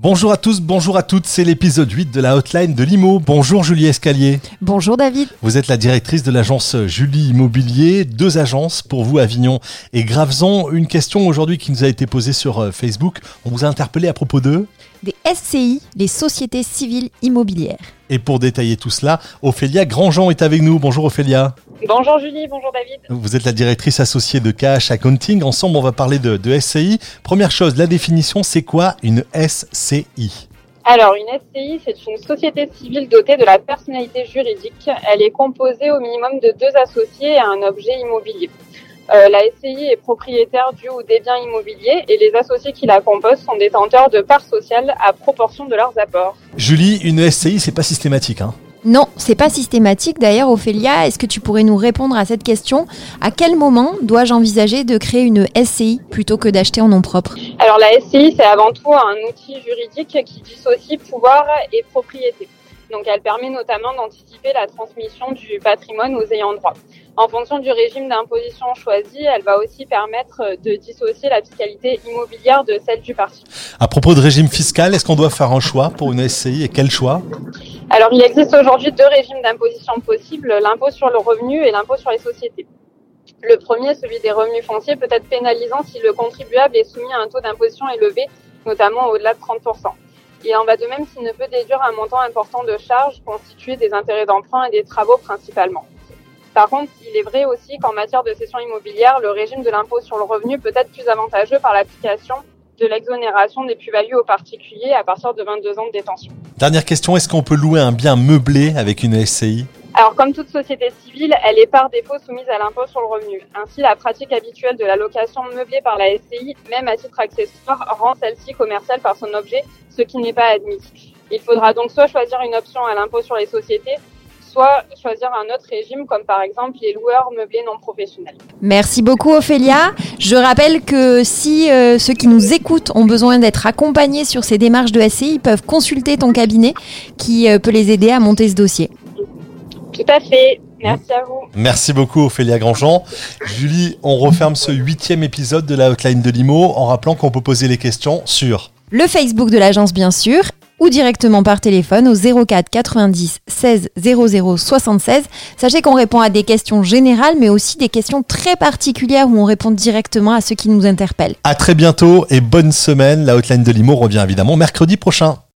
Bonjour à tous, bonjour à toutes, c'est l'épisode 8 de la hotline de Limo. Bonjour Julie Escalier. Bonjour David. Vous êtes la directrice de l'agence Julie Immobilier, deux agences pour vous, Avignon et Graveson. Une question aujourd'hui qui nous a été posée sur euh, Facebook. On vous a interpellé à propos d'eux Des SCI, les sociétés civiles immobilières. Et pour détailler tout cela, Ophélia Grandjean est avec nous. Bonjour Ophélia. Bonjour Julie, bonjour David. Vous êtes la directrice associée de KH Accounting. Ensemble, on va parler de, de SCI. Première chose, la définition, c'est quoi une SCI Alors, une SCI, c'est une société civile dotée de la personnalité juridique. Elle est composée au minimum de deux associés et un objet immobilier. Euh, la SCI est propriétaire du ou des biens immobiliers et les associés qui la composent sont détenteurs de parts sociales à proportion de leurs apports. Julie, une SCI, c'est pas systématique. Hein Non, c'est pas systématique. D'ailleurs, Ophélia, est-ce que tu pourrais nous répondre à cette question? À quel moment dois-je envisager de créer une SCI plutôt que d'acheter en nom propre? Alors, la SCI, c'est avant tout un outil juridique qui dissocie pouvoir et propriété. Donc, elle permet notamment d'anticiper la transmission du patrimoine aux ayants droit. En fonction du régime d'imposition choisi, elle va aussi permettre de dissocier la fiscalité immobilière de celle du parti. À propos de régime fiscal, est-ce qu'on doit faire un choix pour une SCI et quel choix? Alors, il existe aujourd'hui deux régimes d'imposition possibles, l'impôt sur le revenu et l'impôt sur les sociétés. Le premier, celui des revenus fonciers, peut être pénalisant si le contribuable est soumis à un taux d'imposition élevé, notamment au-delà de 30%. Il en va de même s'il ne peut déduire un montant important de charges constitué des intérêts d'emprunt et des travaux principalement. Par contre, il est vrai aussi qu'en matière de cession immobilière, le régime de l'impôt sur le revenu peut être plus avantageux par l'application de l'exonération des plus-values aux particuliers à partir de 22 ans de détention. Dernière question, est-ce qu'on peut louer un bien meublé avec une SCI Alors, comme toute société civile, elle est par défaut soumise à l'impôt sur le revenu. Ainsi, la pratique habituelle de la location meublée par la SCI, même à titre accessoire, rend celle-ci commerciale par son objet, ce qui n'est pas admis. Il faudra donc soit choisir une option à l'impôt sur les sociétés, soit choisir un autre régime, comme par exemple les loueurs meublés non professionnels. Merci beaucoup Ophélia. Je rappelle que si euh, ceux qui nous écoutent ont besoin d'être accompagnés sur ces démarches de SCI, ils peuvent consulter ton cabinet qui euh, peut les aider à monter ce dossier. Tout à fait. Merci à vous. Merci beaucoup Ophélia Grandjean. Julie, on referme ce huitième épisode de la hotline de Limo en rappelant qu'on peut poser les questions sur Le Facebook de l'agence bien sûr ou directement par téléphone au 04 90 16 00 76. Sachez qu'on répond à des questions générales mais aussi des questions très particulières où on répond directement à ceux qui nous interpellent. À très bientôt et bonne semaine. La hotline de Limo revient évidemment mercredi prochain.